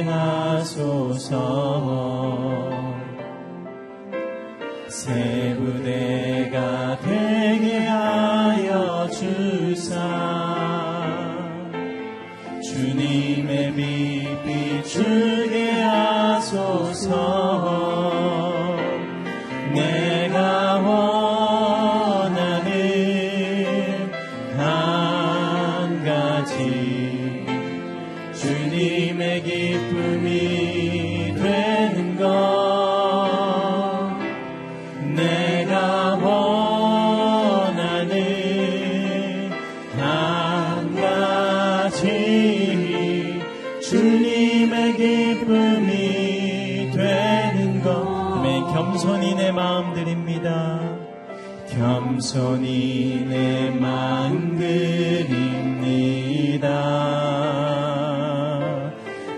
하소서. 새 겸손히 내 마음 드립니다.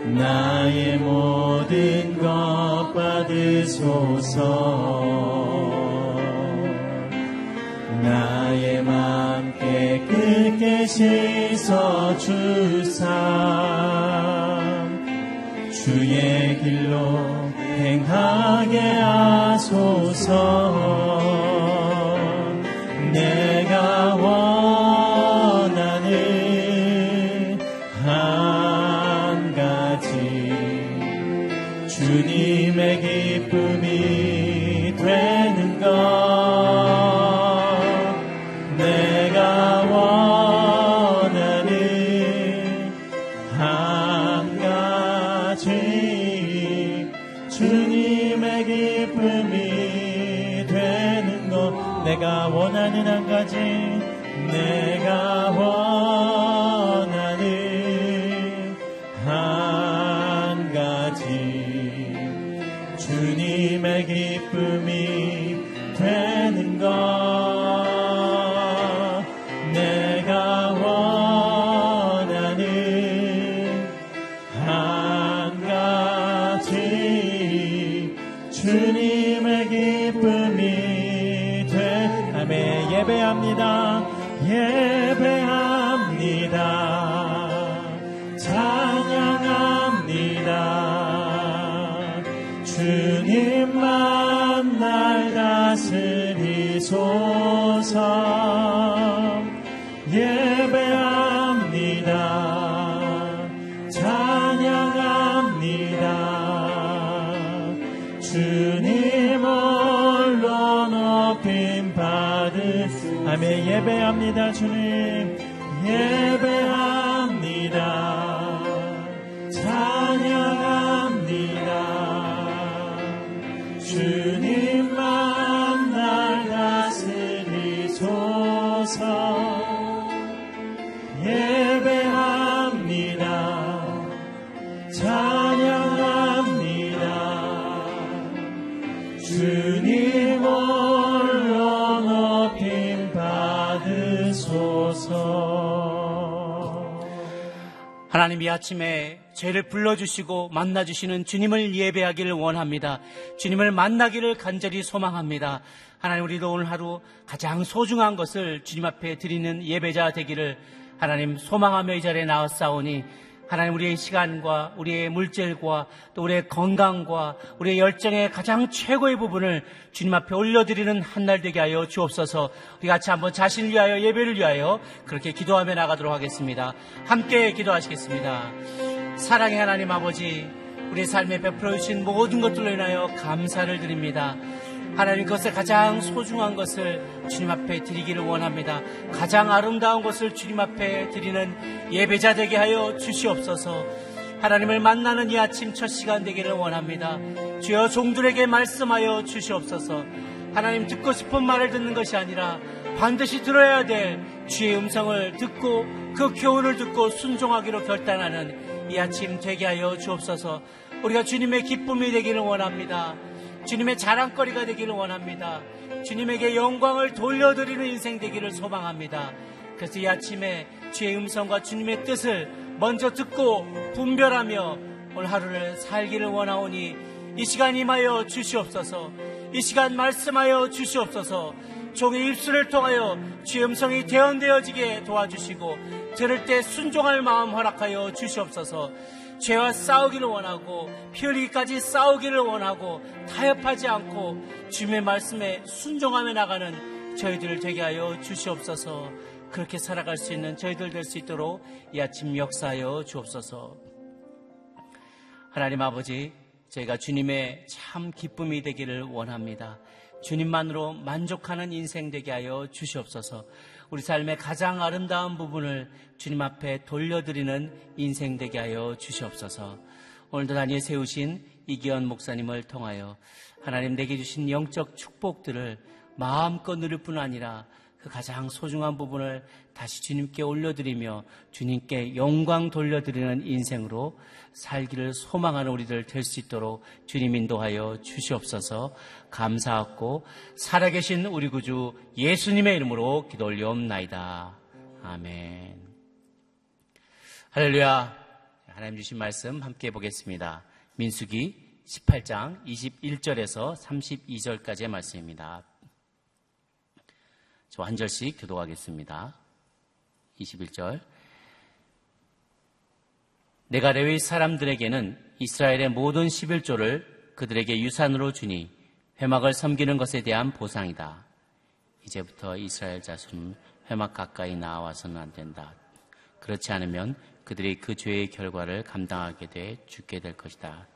나의 모든 것 받으소서. 나의 맘 깨끗게 씻어 주사 주의 길로 행하게 하소서 하나님 이 아침에 죄를 불러주시고 만나주시는 주님을 예배하기를 원합니다. 주님을 만나기를 간절히 소망합니다. 하나님 우리도 오늘 하루 가장 소중한 것을 주님 앞에 드리는 예배자 되기를 하나님 소망하며 이 자리에 나왔사오니 하나님 우리의 시간과 우리의 물질과 또 우리의 건강과 우리의 열정의 가장 최고의 부분을 주님 앞에 올려드리는 한 날 되게 하여 주옵소서 우리 같이 한번 자신을 위하여 예배를 위하여 그렇게 기도하며 나가도록 하겠습니다. 함께 기도하시겠습니다. 사랑의 하나님 아버지 우리 삶에 베풀어 주신 모든 것들로 인하여 감사를 드립니다. 하나님 그것을 가장 소중한 것을 주님 앞에 드리기를 원합니다. 가장 아름다운 것을 주님 앞에 드리는 예배자 되게 하여 주시옵소서. 하나님을 만나는 이 아침 첫 시간 되기를 원합니다. 주여 종들에게 말씀하여 주시옵소서. 하나님 듣고 싶은 말을 듣는 것이 아니라 반드시 들어야 될 주의 음성을 듣고 그 교훈을 듣고 순종하기로 결단하는 이 아침 되게 하여 주옵소서. 우리가 주님의 기쁨이 되기를 원합니다. 주님의 자랑거리가 되기를 원합니다. 주님에게 영광을 돌려드리는 인생 되기를 소망합니다. 그래서 이 아침에 주의 음성과 주님의 뜻을 먼저 듣고 분별하며 오늘 하루를 살기를 원하오니 이 시간 임하여 주시옵소서 이 시간 말씀하여 주시옵소서 종의 입술을 통하여 주의 음성이 대언되어지게 도와주시고 들을 때 순종할 마음 허락하여 주시옵소서 죄와 싸우기를 원하고 피 흘리기까지 싸우기를 원하고 타협하지 않고 주님의 말씀에 순종하며 나가는 저희들 되게 하여 주시옵소서 그렇게 살아갈 수 있는 저희들 될 수 있도록 이 아침 역사하여 주옵소서 하나님 아버지 저희가 주님의 참 기쁨이 되기를 원합니다. 주님만으로 만족하는 인생 되게 하여 주시옵소서. 우리 삶의 가장 아름다운 부분을 주님 앞에 돌려드리는 인생 되게 하여 주시옵소서. 오늘도 단위에 세우신 이기현 목사님을 통하여 하나님 내게 주신 영적 축복들을 마음껏 누릴 뿐 아니라 그 가장 소중한 부분을 다시 주님께 올려드리며 주님께 영광 돌려드리는 인생으로 살기를 소망하는 우리들 될 수 있도록 주님 인도하여 주시옵소서 감사하고 살아계신 우리 구주 예수님의 이름으로 기도 올려옵나이다. 아멘. 할렐루야. 하나님 주신 말씀 함께 보겠습니다. 민수기 18장 21절에서 32절까지의 말씀입니다. 저 한 절씩 교도하겠습니다. 21절. 내가 레위 사람들에게는 이스라엘의 모든 11조를 그들에게 유산으로 주니 회막을 섬기는 것에 대한 보상이다. 이제부터 이스라엘 자손은 회막 가까이 나와서는 안 된다. 그렇지 않으면 그들이 그 죄의 결과를 감당하게 돼 죽게 될 것이다.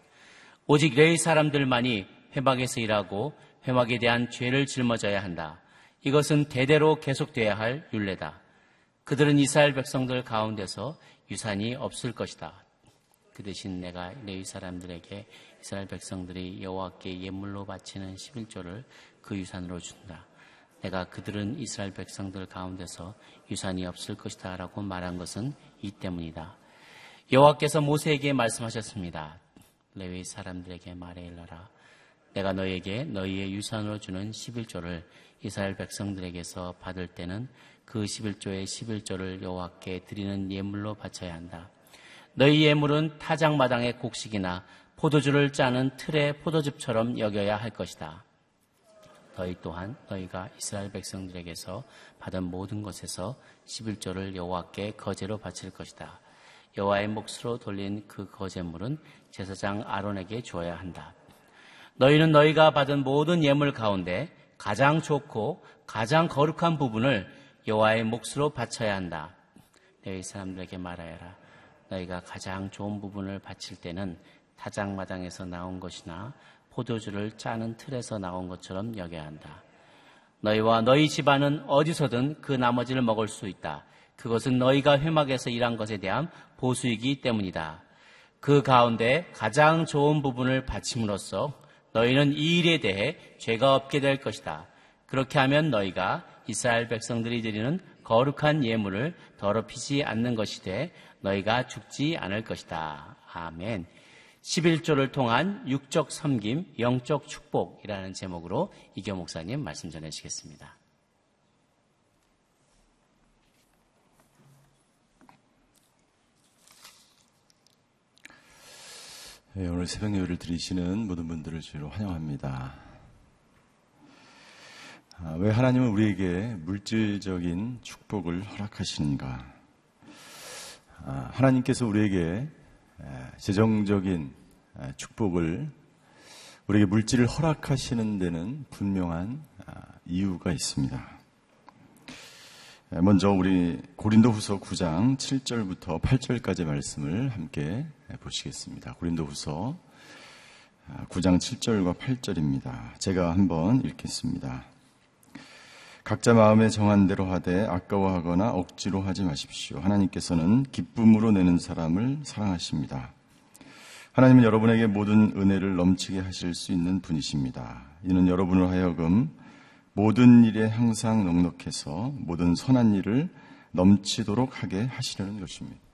오직 레위 사람들만이 회막에서 일하고 회막에 대한 죄를 짊어져야 한다. 이것은 대대로 계속돼야 할 율례다. 그들은 이스라엘 백성들 가운데서 유산이 없을 것이다. 그 대신 내가 레위 사람들에게 이스라엘 백성들이 여호와께 예물로 바치는 11조를 그 유산으로 준다. 내가 그들은 이스라엘 백성들 가운데서 유산이 없을 것이다 라고 말한 것은 이 때문이다. 여호와께서 모세에게 말씀하셨습니다. 레위 사람들에게 말해 일러라. 내가 너에게 너희의 유산으로 주는 11조를 이스라엘 백성들에게서 받을 때는 그 11조의 11조를 여호와께 드리는 예물로 바쳐야 한다. 너희 예물은 타작마당의 곡식이나 포도주를 짜는 틀의 포도즙처럼 여겨야 할 것이다. 너희 또한 너희가 이스라엘 백성들에게서 받은 모든 것에서 11조를 여호와께 거제로 바칠 것이다. 여호와의 몫으로 돌린 그 거제물은 제사장 아론에게 주어야 한다. 너희는 너희가 받은 모든 예물 가운데 가장 좋고 가장 거룩한 부분을 여호와의 몫으로 바쳐야 한다. 너희 사람들에게 말하여라. 너희가 가장 좋은 부분을 바칠 때는 타작마당에서 나온 것이나 포도주를 짜는 틀에서 나온 것처럼 여겨야 한다. 너희와 너희 집안은 어디서든 그 나머지를 먹을 수 있다. 그것은 너희가 회막에서 일한 것에 대한 보수이기 때문이다. 그 가운데 가장 좋은 부분을 바침으로써 너희는 이 일에 대해 죄가 없게 될 것이다. 그렇게 하면 너희가 이스라엘 백성들이 드리는 거룩한 예물을 더럽히지 않는 것이 돼 너희가 죽지 않을 것이다. 아멘. 11조를 통한 육적 섬김, 영적 축복이라는 제목으로 이교 목사님 말씀 전해주시겠습니다. 네, 오늘 새벽 예배를 드리시는 모든 분들을 주로 환영합니다. 아, 왜 하나님은 우리에게 물질적인 축복을 허락하시는가? 아, 하나님께서 우리에게 재정적인 축복을 우리에게 물질을 허락하시는 데는 분명한 아, 이유가 있습니다. 먼저 우리 고린도 후서 9장 7절부터 8절까지 말씀을 함께 보시겠습니다. 고린도 후서 9장 아, 7절과 8절입니다. 제가 한번 읽겠습니다. 각자 마음에 정한 대로 하되 아까워하거나 억지로 하지 마십시오. 하나님께서는 기쁨으로 내는 사람을 사랑하십니다. 하나님은 여러분에게 모든 은혜를 넘치게 하실 수 있는 분이십니다. 이는 여러분을 하여금 모든 일에 항상 넉넉해서 모든 선한 일을 넘치도록 하게 하시려는 것입니다.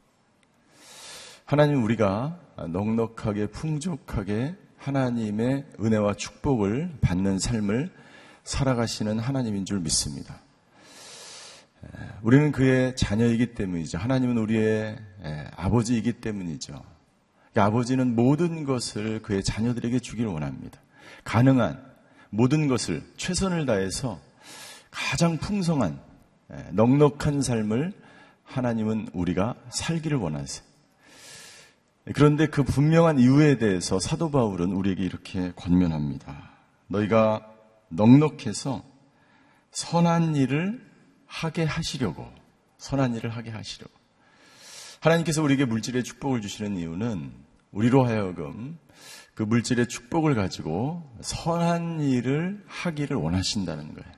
하나님 우리가 넉넉하게 풍족하게 하나님의 은혜와 축복을 받는 삶을 살아가시는 하나님인 줄 믿습니다. 우리는 그의 자녀이기 때문이죠. 하나님은 우리의 아버지이기 때문이죠. 아버지는 모든 것을 그의 자녀들에게 주기를 원합니다. 가능한 모든 것을 최선을 다해서 가장 풍성한 넉넉한 삶을 하나님은 우리가 살기를 원하세요. 그런데 그 분명한 이유에 대해서 사도 바울은 우리에게 이렇게 권면합니다. 너희가 넉넉해서 선한 일을 하게 하시려고, 선한 일을 하게 하시려고. 하나님께서 우리에게 물질의 축복을 주시는 이유는 우리로 하여금 그 물질의 축복을 가지고 선한 일을 하기를 원하신다는 거예요.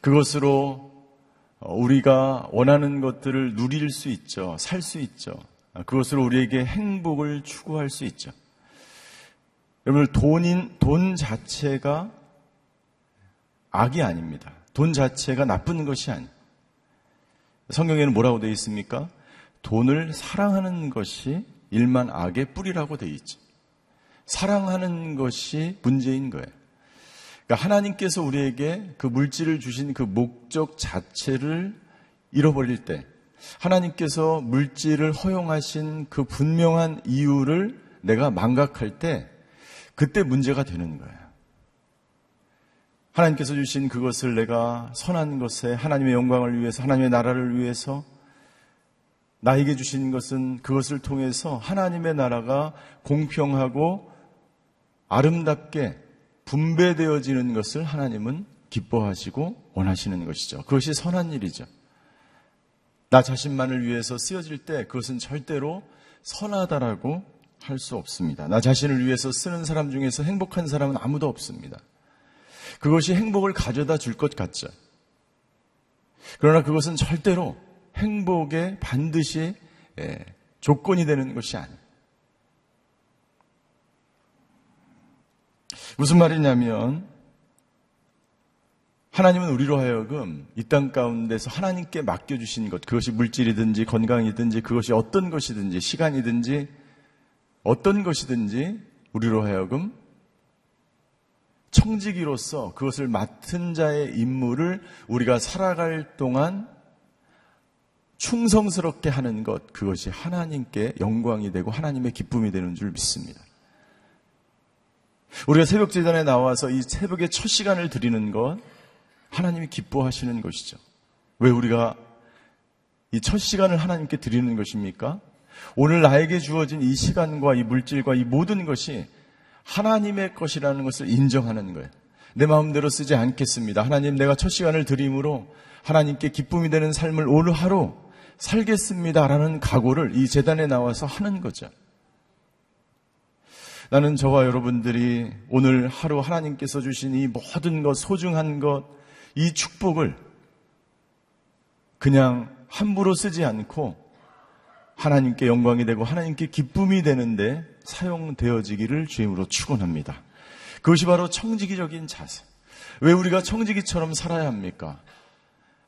그것으로 우리가 원하는 것들을 누릴 수 있죠. 살 수 있죠. 그것으로 우리에게 행복을 추구할 수 있죠. 여러분, 돈인, 돈 자체가 악이 아닙니다. 돈 자체가 나쁜 것이 아니. 성경에는 뭐라고 되어 있습니까? 돈을 사랑하는 것이 일만 악의 뿌리라고 되어 있죠. 사랑하는 것이 문제인 거예요. 그러니까 하나님께서 우리에게 그 물질을 주신 그 목적 자체를 잃어버릴 때, 하나님께서 물질을 허용하신 그 분명한 이유를 내가 망각할 때, 그때 문제가 되는 거예요. 하나님께서 주신 그것을 내가 선한 것에 하나님의 영광을 위해서, 하나님의 나라를 위해서 나에게 주신 것은 그것을 통해서 하나님의 나라가 공평하고 아름답게 분배되어지는 것을 하나님은 기뻐하시고 원하시는 것이죠. 그것이 선한 일이죠. 나 자신만을 위해서 쓰여질 때 그것은 절대로 선하다라고 할 수 없습니다. 나 자신을 위해서 쓰는 사람 중에서 행복한 사람은 아무도 없습니다. 그것이 행복을 가져다 줄 것 같죠. 그러나 그것은 절대로 행복에 반드시 예, 조건이 되는 것이 아니에요. 무슨 말이냐면 하나님은 우리로 하여금 이 땅 가운데서 하나님께 맡겨주신 것, 그것이 물질이든지 건강이든지 그것이 어떤 것이든지 시간이든지 어떤 것이든지 우리로 하여금 청지기로서 그것을 맡은 자의 임무를 우리가 살아갈 동안 충성스럽게 하는 것, 그것이 하나님께 영광이 되고 하나님의 기쁨이 되는 줄 믿습니다. 우리가 새벽 재단에 나와서 이 새벽의 첫 시간을 드리는 것, 하나님이 기뻐하시는 것이죠. 왜 우리가 이 첫 시간을 하나님께 드리는 것입니까? 오늘 나에게 주어진 이 시간과 이 물질과 이 모든 것이 하나님의 것이라는 것을 인정하는 거예요. 내 마음대로 쓰지 않겠습니다. 하나님 내가 첫 시간을 드림으로 하나님께 기쁨이 되는 삶을 오늘 하루 살겠습니다라는 각오를 이 재단에 나와서 하는 거죠. 나는 저와 여러분들이 오늘 하루 하나님께서 주신 이 모든 것, 소중한 것, 이 축복을 그냥 함부로 쓰지 않고 하나님께 영광이 되고 하나님께 기쁨이 되는데 사용되어지기를 주임으로 축원합니다. 그것이 바로 청지기적인 자세. 왜 우리가 청지기처럼 살아야 합니까?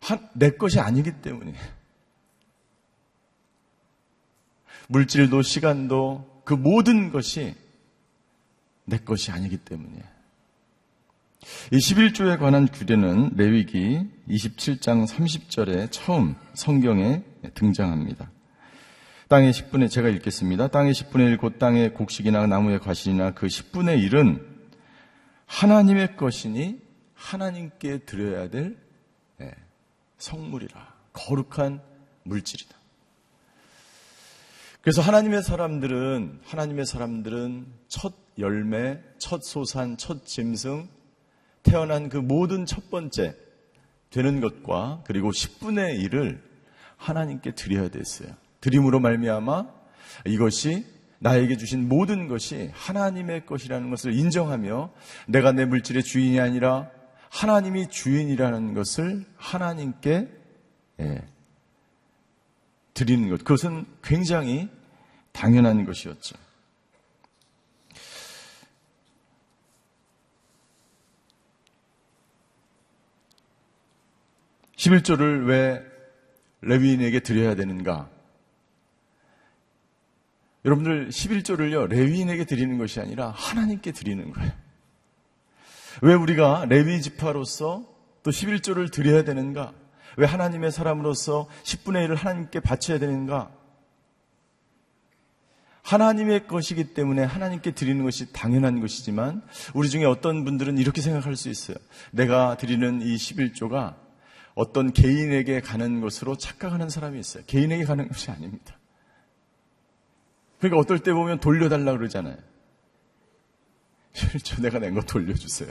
한, 내 것이 아니기 때문에. 물질도 시간도 그 모든 것이 내 것이 아니기 때문이에요. 이 11조에 관한 규례는 레위기 27장 30절에 처음 성경에 등장합니다. 땅의 10분의 제가 읽겠습니다. 땅의 10분의 1, 곧 땅의 곡식이나 나무의 과실이나 그 10분의 1은 하나님의 것이니 하나님께 드려야 될 예, 성물이라. 거룩한 물질이다. 그래서 하나님의 사람들은 하나님의 사람들은 첫 열매, 첫 소산, 첫 짐승 태어난 그 모든 첫 번째 되는 것과 그리고 10분의 1을 하나님께 드려야 됐어요. 드림으로 말미암아 이것이 나에게 주신 모든 것이 하나님의 것이라는 것을 인정하며 내가 내 물질의 주인이 아니라 하나님이 주인이라는 것을 하나님께 예, 드리는 것. 그것은 굉장히 당연한 것이었죠. 1 1조를 왜 레위인에게 드려야 되는가? 여러분들 11조를요, 레위인에게 드리는 것이 아니라 하나님께 드리는 거예요. 왜 우리가 레위 지파로서 또 11조를 드려야 되는가? 왜 하나님의 사람으로서 10분의 1을 하나님께 바쳐야 되는가? 하나님의 것이기 때문에 하나님께 드리는 것이 당연한 것이지만 우리 중에 어떤 분들은 이렇게 생각할 수 있어요. 내가 드리는 이 11조가 어떤 개인에게 가는 것으로 착각하는 사람이 있어요. 개인에게 가는 것이 아닙니다. 그러니까 어떨 때 보면 돌려달라 그러잖아요. 실제 내가 낸 거 돌려주세요.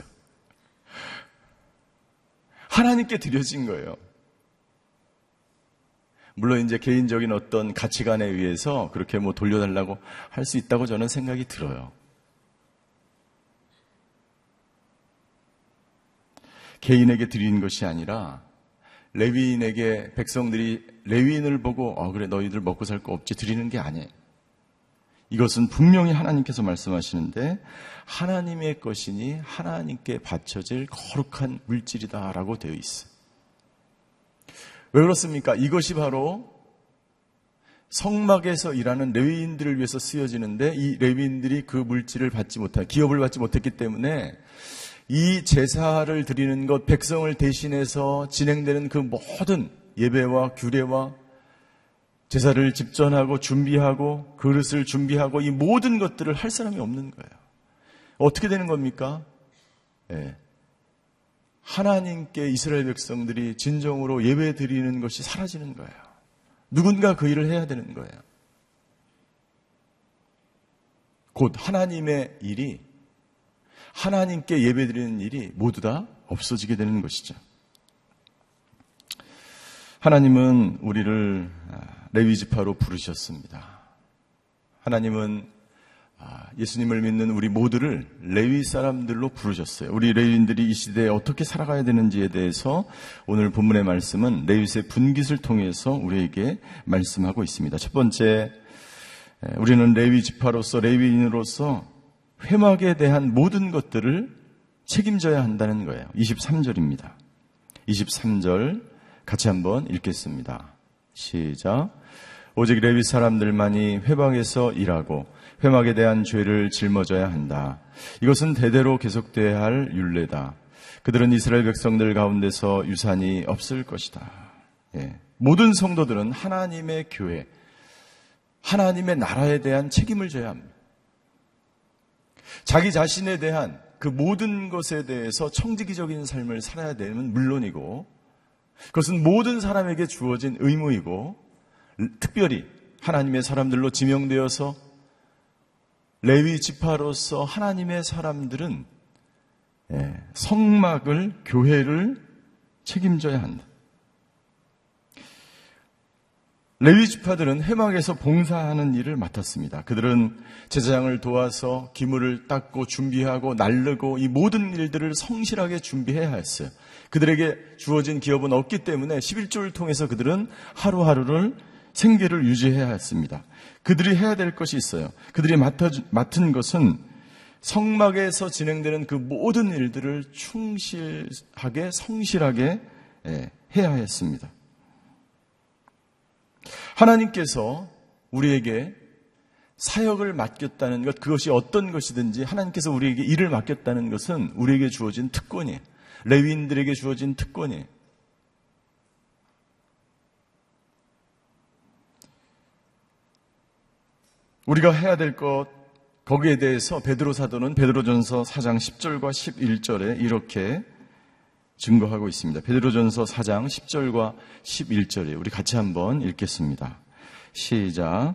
하나님께 드려진 거예요. 물론 이제 개인적인 어떤 가치관에 의해서 그렇게 뭐 돌려달라고 할 수 있다고 저는 생각이 들어요. 개인에게 드리는 것이 아니라 레위인에게 백성들이 레위인을 보고 어 그래 너희들 먹고 살 거 없지 드리는 게 아니에요. 이것은 분명히 하나님께서 말씀하시는데 하나님의 것이니 하나님께 바쳐질 거룩한 물질이다라고 되어 있어요. 왜 그렇습니까? 이것이 바로 성막에서 일하는 레위인들을 위해서 쓰여지는데 이 레위인들이 그 물질을 받지 못한 기업을 받지 못했기 때문에 이 제사를 드리는 것, 백성을 대신해서 진행되는 그 모든 예배와 규례와 제사를 집전하고 준비하고 그릇을 준비하고 이 모든 것들을 할 사람이 없는 거예요. 어떻게 되는 겁니까? 네. 하나님께 이스라엘 백성들이 진정으로 예배 드리는 것이 사라지는 거예요. 누군가 그 일을 해야 되는 거예요. 곧 하나님의 일이 하나님께 예배드리는 일이 모두 다 없어지게 되는 것이죠. 하나님은 우리를 아, 레위지파로 부르셨습니다. 하나님은 아, 예수님을 믿는 우리 모두를 레위 사람들로 부르셨어요. 우리 레위인들이 이 시대에 어떻게 살아가야 되는지에 대해서 오늘 본문의 말씀은 레위의 분깃을 통해서 우리에게 말씀하고 있습니다. 첫 번째, 우리는 레위 지파로서 레위인으로서 회막에 대한 모든 것들을 책임져야 한다는 거예요. 23절입니다. 23절 같이 한번 읽겠습니다. 시작. 오직 레위 사람들만이 회막에서 일하고 회막에 대한 죄를 짊어져야 한다. 이것은 대대로 계속돼야 할 율례다. 그들은 이스라엘 백성들 가운데서 유산이 없을 것이다. 예. 모든 성도들은 하나님의 교회, 하나님의 나라에 대한 책임을 져야 합니다. 자기 자신에 대한 그 모든 것에 대해서 청지기적인 삶을 살아야 되는 물론이고 그것은 모든 사람에게 주어진 의무이고 특별히 하나님의 사람들로 지명되어서 레위 지파로서 하나님의 사람들은 예, 성막을 교회를 책임져야 한다. 레위 지파들은 해막에서 봉사하는 일을 맡았습니다. 그들은 제사장을 도와서 기물을 닦고 준비하고 날르고 이 모든 일들을 성실하게 준비해야 했어요. 그들에게 주어진 기업은 없기 때문에 11조를 통해서 그들은 하루하루를 생계를 유지해야 했습니다. 그들이 해야 될 것이 있어요. 그들이 맡아, 맡은 것은 성막에서 진행되는 그 모든 일들을 충실하게, 성실하게 예, 해야 했습니다. 하나님께서 우리에게 사역을 맡겼다는 것, 그것이 어떤 것이든지 하나님께서 우리에게 일을 맡겼다는 것은 우리에게 주어진 특권이에요. 레위인들에게 주어진 특권이에요. 우리가 해야 될 것, 거기에 대해서 베드로 사도는 베드로전서 4장 10절과 11절에 이렇게 증거하고 있습니다. 베드로전서 4장 10절과 11절에 우리 같이 한번 읽겠습니다. 시작.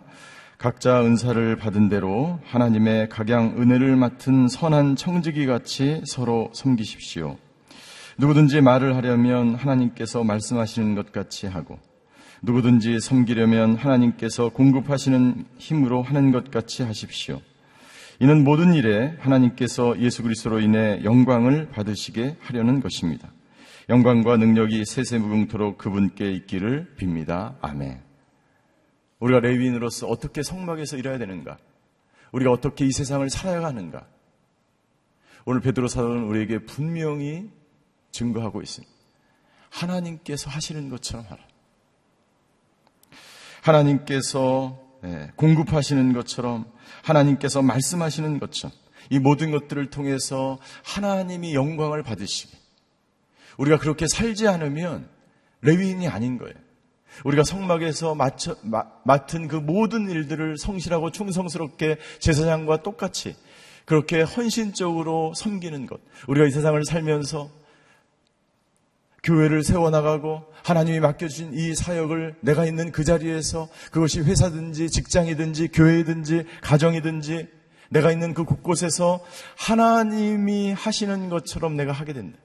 각자 은사를 받은 대로 하나님의 각양 은혜를 맡은 선한 청지기 같이 서로 섬기십시오. 누구든지 말을 하려면 하나님께서 말씀하시는 것 같이 하고 누구든지 섬기려면 하나님께서 공급하시는 힘으로 하는 것 같이 하십시오. 이는 모든 일에 하나님께서 예수 그리스도로 인해 영광을 받으시게 하려는 것입니다. 영광과 능력이 세세무궁토록 그분께 있기를 빕니다. 아멘. 우리가 레위인으로서 어떻게 성막에서 일해야 되는가? 우리가 어떻게 이 세상을 살아야 하는가? 오늘 베드로 사도는 우리에게 분명히 증거하고 있습니다. 하나님께서 하시는 것처럼 하라. 하나님께서 예, 공급하시는 것처럼 하나님께서 말씀하시는 것처럼 이 모든 것들을 통해서 하나님이 영광을 받으시게 우리가 그렇게 살지 않으면 레위인이 아닌 거예요. 우리가 성막에서 맞춰, 마, 맡은 그 모든 일들을 성실하고 충성스럽게 제사장과 똑같이 그렇게 헌신적으로 섬기는 것. 우리가 이 세상을 살면서 교회를 세워나가고 하나님이 맡겨주신 이 사역을 내가 있는 그 자리에서 그것이 회사든지 직장이든지 교회든지 가정이든지 내가 있는 그 곳곳에서 하나님이 하시는 것처럼 내가 하게 된다.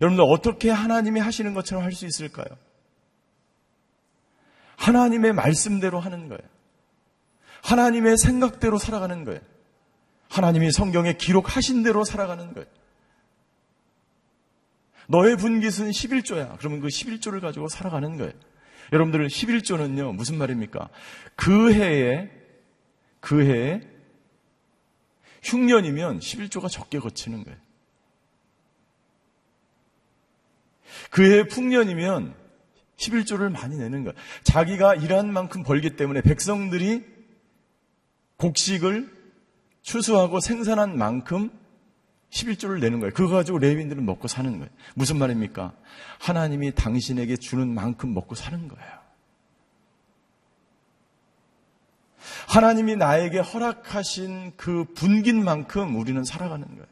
여러분들 어떻게 하나님이 하시는 것처럼 할 수 있을까요? 하나님의 말씀대로 하는 거예요. 하나님의 생각대로 살아가는 거예요. 하나님이 성경에 기록하신 대로 살아가는 거예요. 너의 분깃은 11조야. 그러면 그 11조를 가지고 살아가는 거예요. 여러분들 11조는요, 무슨 말입니까? 그 해에, 그 해에 흉년이면 11조가 적게 거치는 거예요. 그 해에 풍년이면 11조를 많이 내는 거예요. 자기가 일한 만큼 벌기 때문에 백성들이 곡식을 추수하고 생산한 만큼 11조를 내는 거예요. 그거 가지고 레위인들은 먹고 사는 거예요. 무슨 말입니까? 하나님이 당신에게 주는 만큼 먹고 사는 거예요. 하나님이 나에게 허락하신 그 분깃만큼 우리는 살아가는 거예요.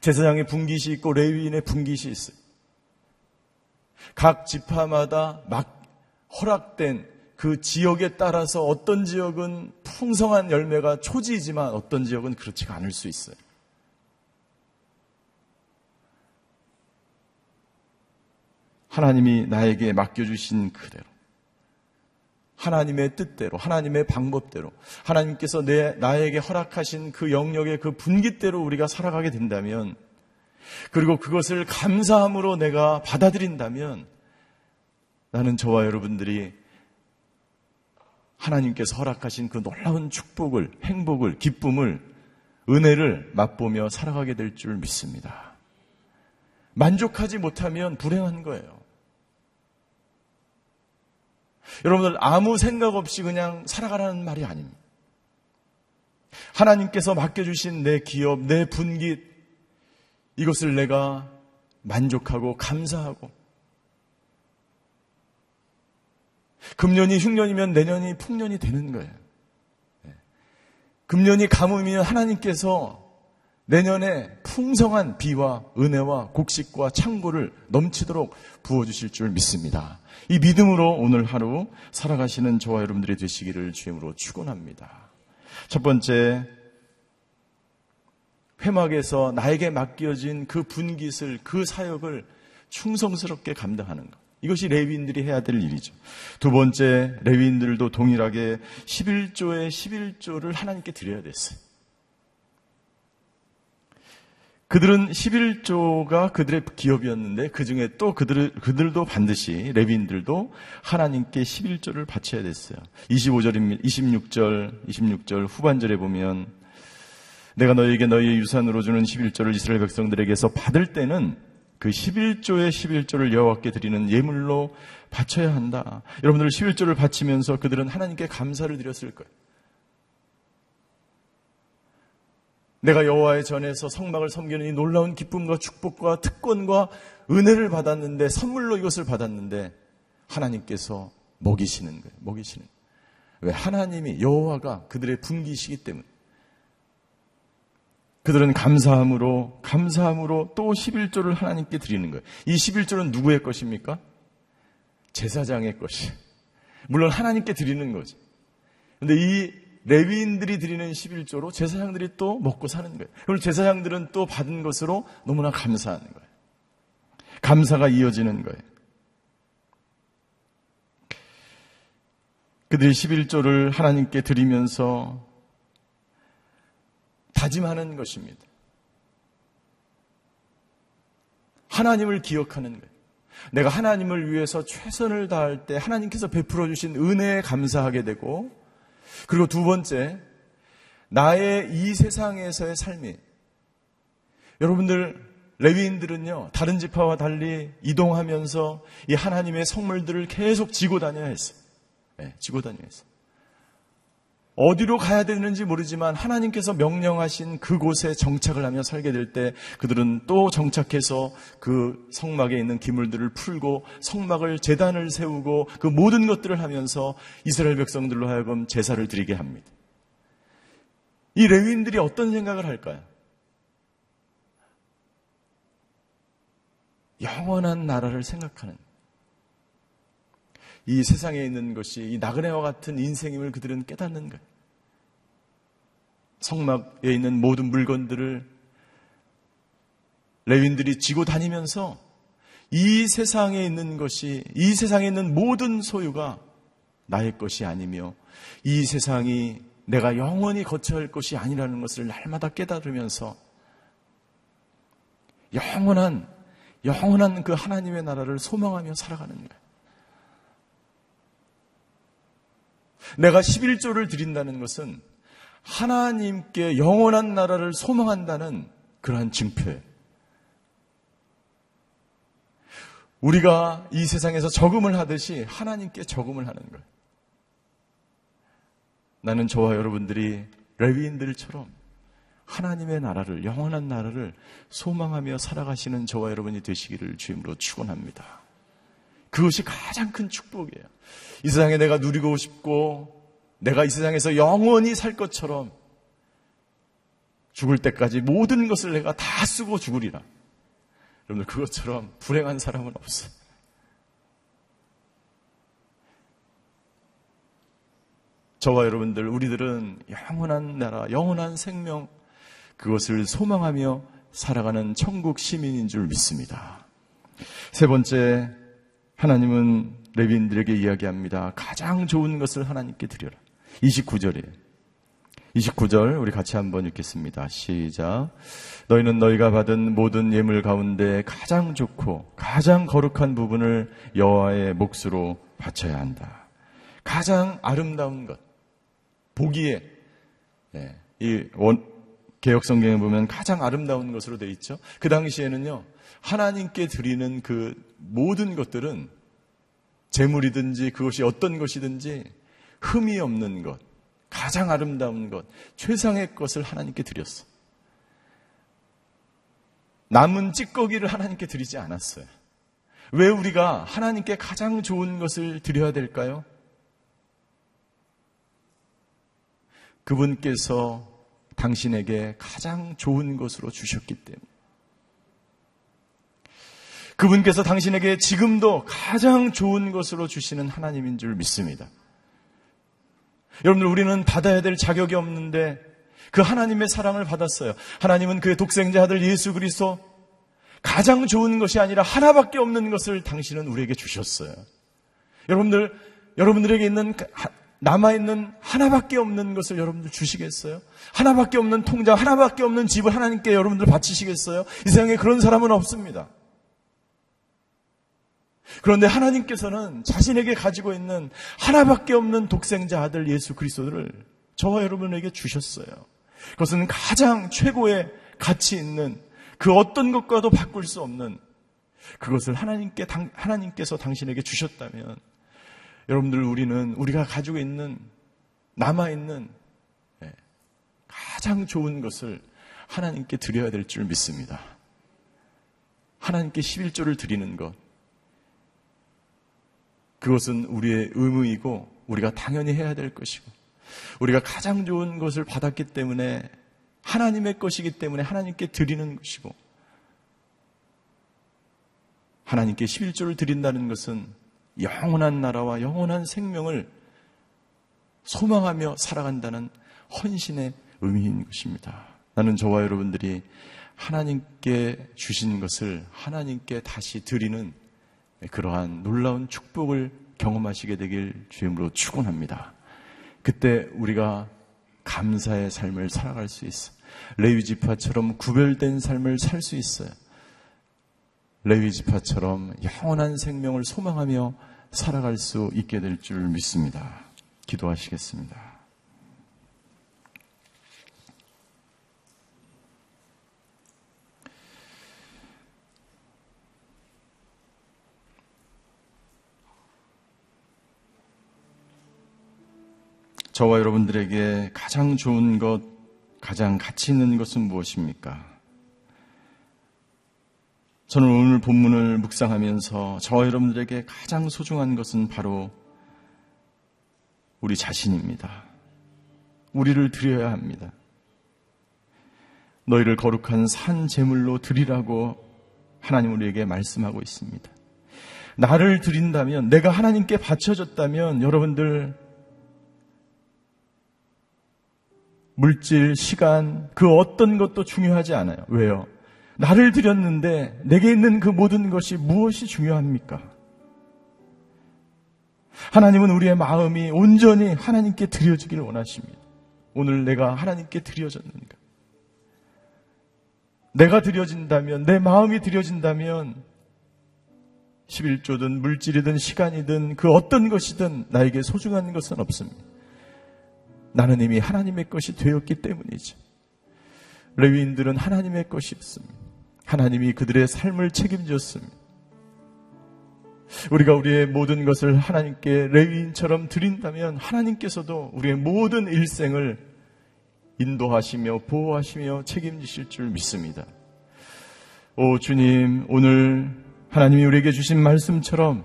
제사장의 분깃이 있고 레위인의 분깃이 있어요. 각 지파마다 막 허락된 그 지역에 따라서 어떤 지역은 풍성한 열매가 초지이지만 어떤 지역은 그렇지가 않을 수 있어요. 하나님이 나에게 맡겨주신 그대로, 하나님의 뜻대로, 하나님의 방법대로, 하나님께서 내, 나에게 허락하신 그 영역의 그 분기대로 우리가 살아가게 된다면, 그리고 그것을 감사함으로 내가 받아들인다면, 나는 저와 여러분들이 하나님께서 허락하신 그 놀라운 축복을, 행복을, 기쁨을, 은혜를 맛보며 살아가게 될 줄 믿습니다. 만족하지 못하면 불행한 거예요. 여러분들 아무 생각 없이 그냥 살아가라는 말이 아닙니다. 하나님께서 맡겨주신 내 기업, 내 분깃, 이것을 내가 만족하고 감사하고 금년이 흉년이면 내년이 풍년이 되는 거예요. 네. 금년이 가뭄이면 하나님께서 내년에 풍성한 비와 은혜와 곡식과 창고를 넘치도록 부어주실 줄 믿습니다. 이 믿음으로 오늘 하루 살아가시는 저와 여러분들이 되시기를 주임으로 축원합니다. 첫 번째 회막에서 나에게 맡겨진 그 분깃을 그 사역을 충성스럽게 감당하는 것. 이것이 레위인들이 해야 될 일이죠. 두 번째 레위인들도 동일하게 11조의 11조를 하나님께 드려야 됐어요. 그들은 11조가 그들의 기업이었는데 그 중에 또 그들, 그들도 반드시 레비인들도 하나님께 11조를 바쳐야 됐어요. 25절입니다. 26절, 26절 후반절에 보면 내가 너에게 너희의 유산으로 주는 11조를 이스라엘 백성들에게서 받을 때는 그 11조의 11조를 여호와께 드리는 예물로 바쳐야 한다. 여러분들 11조를 바치면서 그들은 하나님께 감사를 드렸을 거예요. 내가 여호와의 전에서 성막을 섬기는 이 놀라운 기쁨과 축복과 특권과 은혜를 받았는데 선물로 이것을 받았는데 하나님께서 먹이시는 거예요. 먹이시는. 왜 하나님이 여호와가 그들의 분기시기 때문에 그들은 감사함으로 감사함으로 또 11조를 하나님께 드리는 거예요. 이 11조는 누구의 것입니까? 제사장의 것이. 물론 하나님께 드리는 거지. 근데 이 레위인들이 드리는 11조로 제사장들이 또 먹고 사는 거예요. 그리고 제사장들은 또 받은 것으로 너무나 감사하는 거예요. 감사가 이어지는 거예요. 그들이 11조를 하나님께 드리면서 다짐하는 것입니다. 하나님을 기억하는 거예요. 내가 하나님을 위해서 최선을 다할 때 하나님께서 베풀어 주신 은혜에 감사하게 되고 그리고 두 번째 나의 이 세상에서의 삶이 여러분들 레위인들은요 다른 지파와 달리 이동하면서 이 하나님의 성물들을 계속 지고 다녀야 했어요. 네, 지고 다녀야 했어요. 어디로 가야 되는지 모르지만 하나님께서 명령하신 그곳에 정착을 하며 살게 될 때 그들은 또 정착해서 그 성막에 있는 기물들을 풀고 성막을 재단을 세우고 그 모든 것들을 하면서 이스라엘 백성들로 하여금 제사를 드리게 합니다. 이 레위인들이 어떤 생각을 할까요? 영원한 나라를 생각하는 이 세상에 있는 것이 이 나그네와 같은 인생임을 그들은 깨닫는 거예요. 성막에 있는 모든 물건들을 레윈들이 지고 다니면서 이 세상에 있는 것이 이 세상에 있는 모든 소유가 나의 것이 아니며 이 세상이 내가 영원히 거쳐야 할 것이 아니라는 것을 날마다 깨달으면서 영원한 영원한 그 하나님의 나라를 소망하며 살아가는 거예요. 내가 11조를 드린다는 것은 하나님께 영원한 나라를 소망한다는 그러한 증표예요. 우리가 이 세상에서 적음을 하듯이 하나님께 적음을 하는 거예요. 나는 저와 여러분들이 레위인들처럼 하나님의 나라를 영원한 나라를 소망하며 살아가시는 저와 여러분이 되시기를 주임으로 축원합니다. 그것이 가장 큰 축복이에요. 이 세상에 내가 누리고 싶고 내가 이 세상에서 영원히 살 것처럼 죽을 때까지 모든 것을 내가 다 쓰고 죽으리라. 여러분들 그것처럼 불행한 사람은 없어요. 저와 여러분들 우리들은 영원한 나라, 영원한 생명 그것을 소망하며 살아가는 천국 시민인 줄 믿습니다. 세 번째 하나님은 레빈들에게 이야기합니다. 가장 좋은 것을 하나님께 드려라. 29절이에요. 29절 우리 같이 한번 읽겠습니다. 시작. 너희는 너희가 받은 모든 예물 가운데 가장 좋고 가장 거룩한 부분을 여호와의 몫으로 바쳐야 한다. 가장 아름다운 것. 보기에 예, 이 원, 개혁 성경에 보면 가장 아름다운 것으로 되어 있죠. 그 당시에는요. 하나님께 드리는 그 모든 것들은 재물이든지 그것이 어떤 것이든지 흠이 없는 것, 가장 아름다운 것, 최상의 것을 하나님께 드렸어. 남은 찌꺼기를 하나님께 드리지 않았어요. 왜 우리가 하나님께 가장 좋은 것을 드려야 될까요? 그분께서 당신에게 가장 좋은 것으로 주셨기 때문에. 그분께서 당신에게 지금도 가장 좋은 것으로 주시는 하나님인 줄 믿습니다. 여러분들 우리는 받아야 될 자격이 없는데 그 하나님의 사랑을 받았어요. 하나님은 그의 독생자 아들 예수 그리스도 가장 좋은 것이 아니라 하나밖에 없는 것을 당신은 우리에게 주셨어요. 여러분들 여러분들에게 있는 남아 있는 하나밖에 없는 것을 여러분들 주시겠어요? 하나밖에 없는 통장, 하나밖에 없는 집을 하나님께 여러분들 바치시겠어요? 이 세상에 그런 사람은 없습니다. 그런데 하나님께서는 자신에게 가지고 있는 하나밖에 없는 독생자 아들 예수 그리스도를 저와 여러분에게 주셨어요. 그것은 가장 최고의 가치 있는 그 어떤 것과도 바꿀 수 없는 그것을 하나님께 하나님께서 당신에게 주셨다면 여러분들 우리는 우리가 가지고 있는 남아 있는 예, 가장 좋은 것을 하나님께 드려야 될 줄 믿습니다. 하나님께 11조를 드리는 것 그것은 우리의 의무이고 우리가 당연히 해야 될 것이고 우리가 가장 좋은 것을 받았기 때문에 하나님의 것이기 때문에 하나님께 드리는 것이고 하나님께 11조를 드린다는 것은 영원한 나라와 영원한 생명을 소망하며 살아간다는 헌신의 의미인 것입니다. 나는 저와 여러분들이 하나님께 주신 것을 하나님께 다시 드리는 그러한 놀라운 축복을 경험하시게 되길 주임으로 축원합니다. 그때 우리가 감사의 삶을 살아갈 수 있어. 레위 지파처럼 구별된 삶을 살 수 있어요. 레위 지파처럼 영원한 생명을 소망하며 살아갈 수 있게 될 줄 믿습니다. 기도하시겠습니다. 저와 여러분들에게 가장 좋은 것, 가장 가치 있는 것은 무엇입니까? 저는 오늘 본문을 묵상하면서 저와 여러분들에게 가장 소중한 것은 바로 우리 자신입니다. 우리를 드려야 합니다. 너희를 거룩한 산 제물로 드리라고 하나님 우리에게 말씀하고 있습니다. 나를 드린다면, 내가 하나님께 바쳐졌다면 여러분들 물질, 시간, 그 어떤 것도 중요하지 않아요. 왜요? 나를 드렸는데 내게 있는 그 모든 것이 무엇이 중요합니까? 하나님은 우리의 마음이 온전히 하나님께 드려지기를 원하십니다. 오늘 내가 하나님께 드려졌는가? 내가 드려진다면, 내 마음이 드려진다면, 11조든 물질이든 시간이든 그 어떤 것이든 나에게 소중한 것은 없습니다. 나는 이미 하나님의 것이 되었기 때문이죠. 레위인들은 하나님의 것이었습니다. 하나님이 그들의 삶을 책임졌습니다. 우리가 우리의 모든 것을 하나님께 레위인처럼 드린다면 하나님께서도 우리의 모든 일생을 인도하시며 보호하시며 책임지실 줄 믿습니다. 오 주님, 오늘 하나님이 우리에게 주신 말씀처럼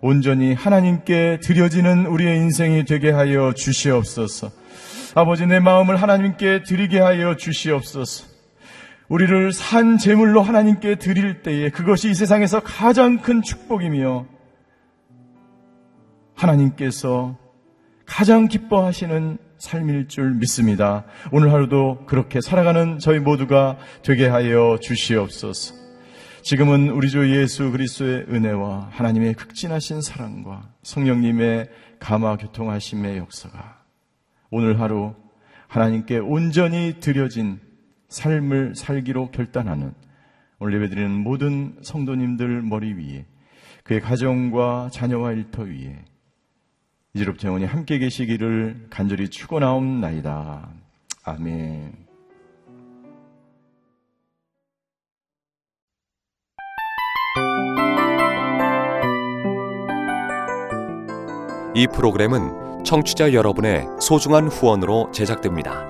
온전히 하나님께 드려지는 우리의 인생이 되게 하여 주시옵소서. 아버지 내 마음을 하나님께 드리게 하여 주시옵소서. 우리를 산 제물로 하나님께 드릴 때에 그것이 이 세상에서 가장 큰 축복이며 하나님께서 가장 기뻐하시는 삶일 줄 믿습니다. 오늘 하루도 그렇게 살아가는 저희 모두가 되게 하여 주시옵소서. 지금은 우리 주 예수 그리스도의 은혜와 하나님의 극진하신 사랑과 성령님의 감화 교통하심의 역사가 오늘 하루 하나님께 온전히 드려진 삶을 살기로 결단하는 오늘 예배드리는 모든 성도님들 머리 위에 그의 가정과 자녀와 일터 위에 이제로부터 영원히 함께 계시기를 간절히 축원하옵나이다. 아멘. 이 프로그램은 청취자 여러분의 소중한 후원으로 제작됩니다.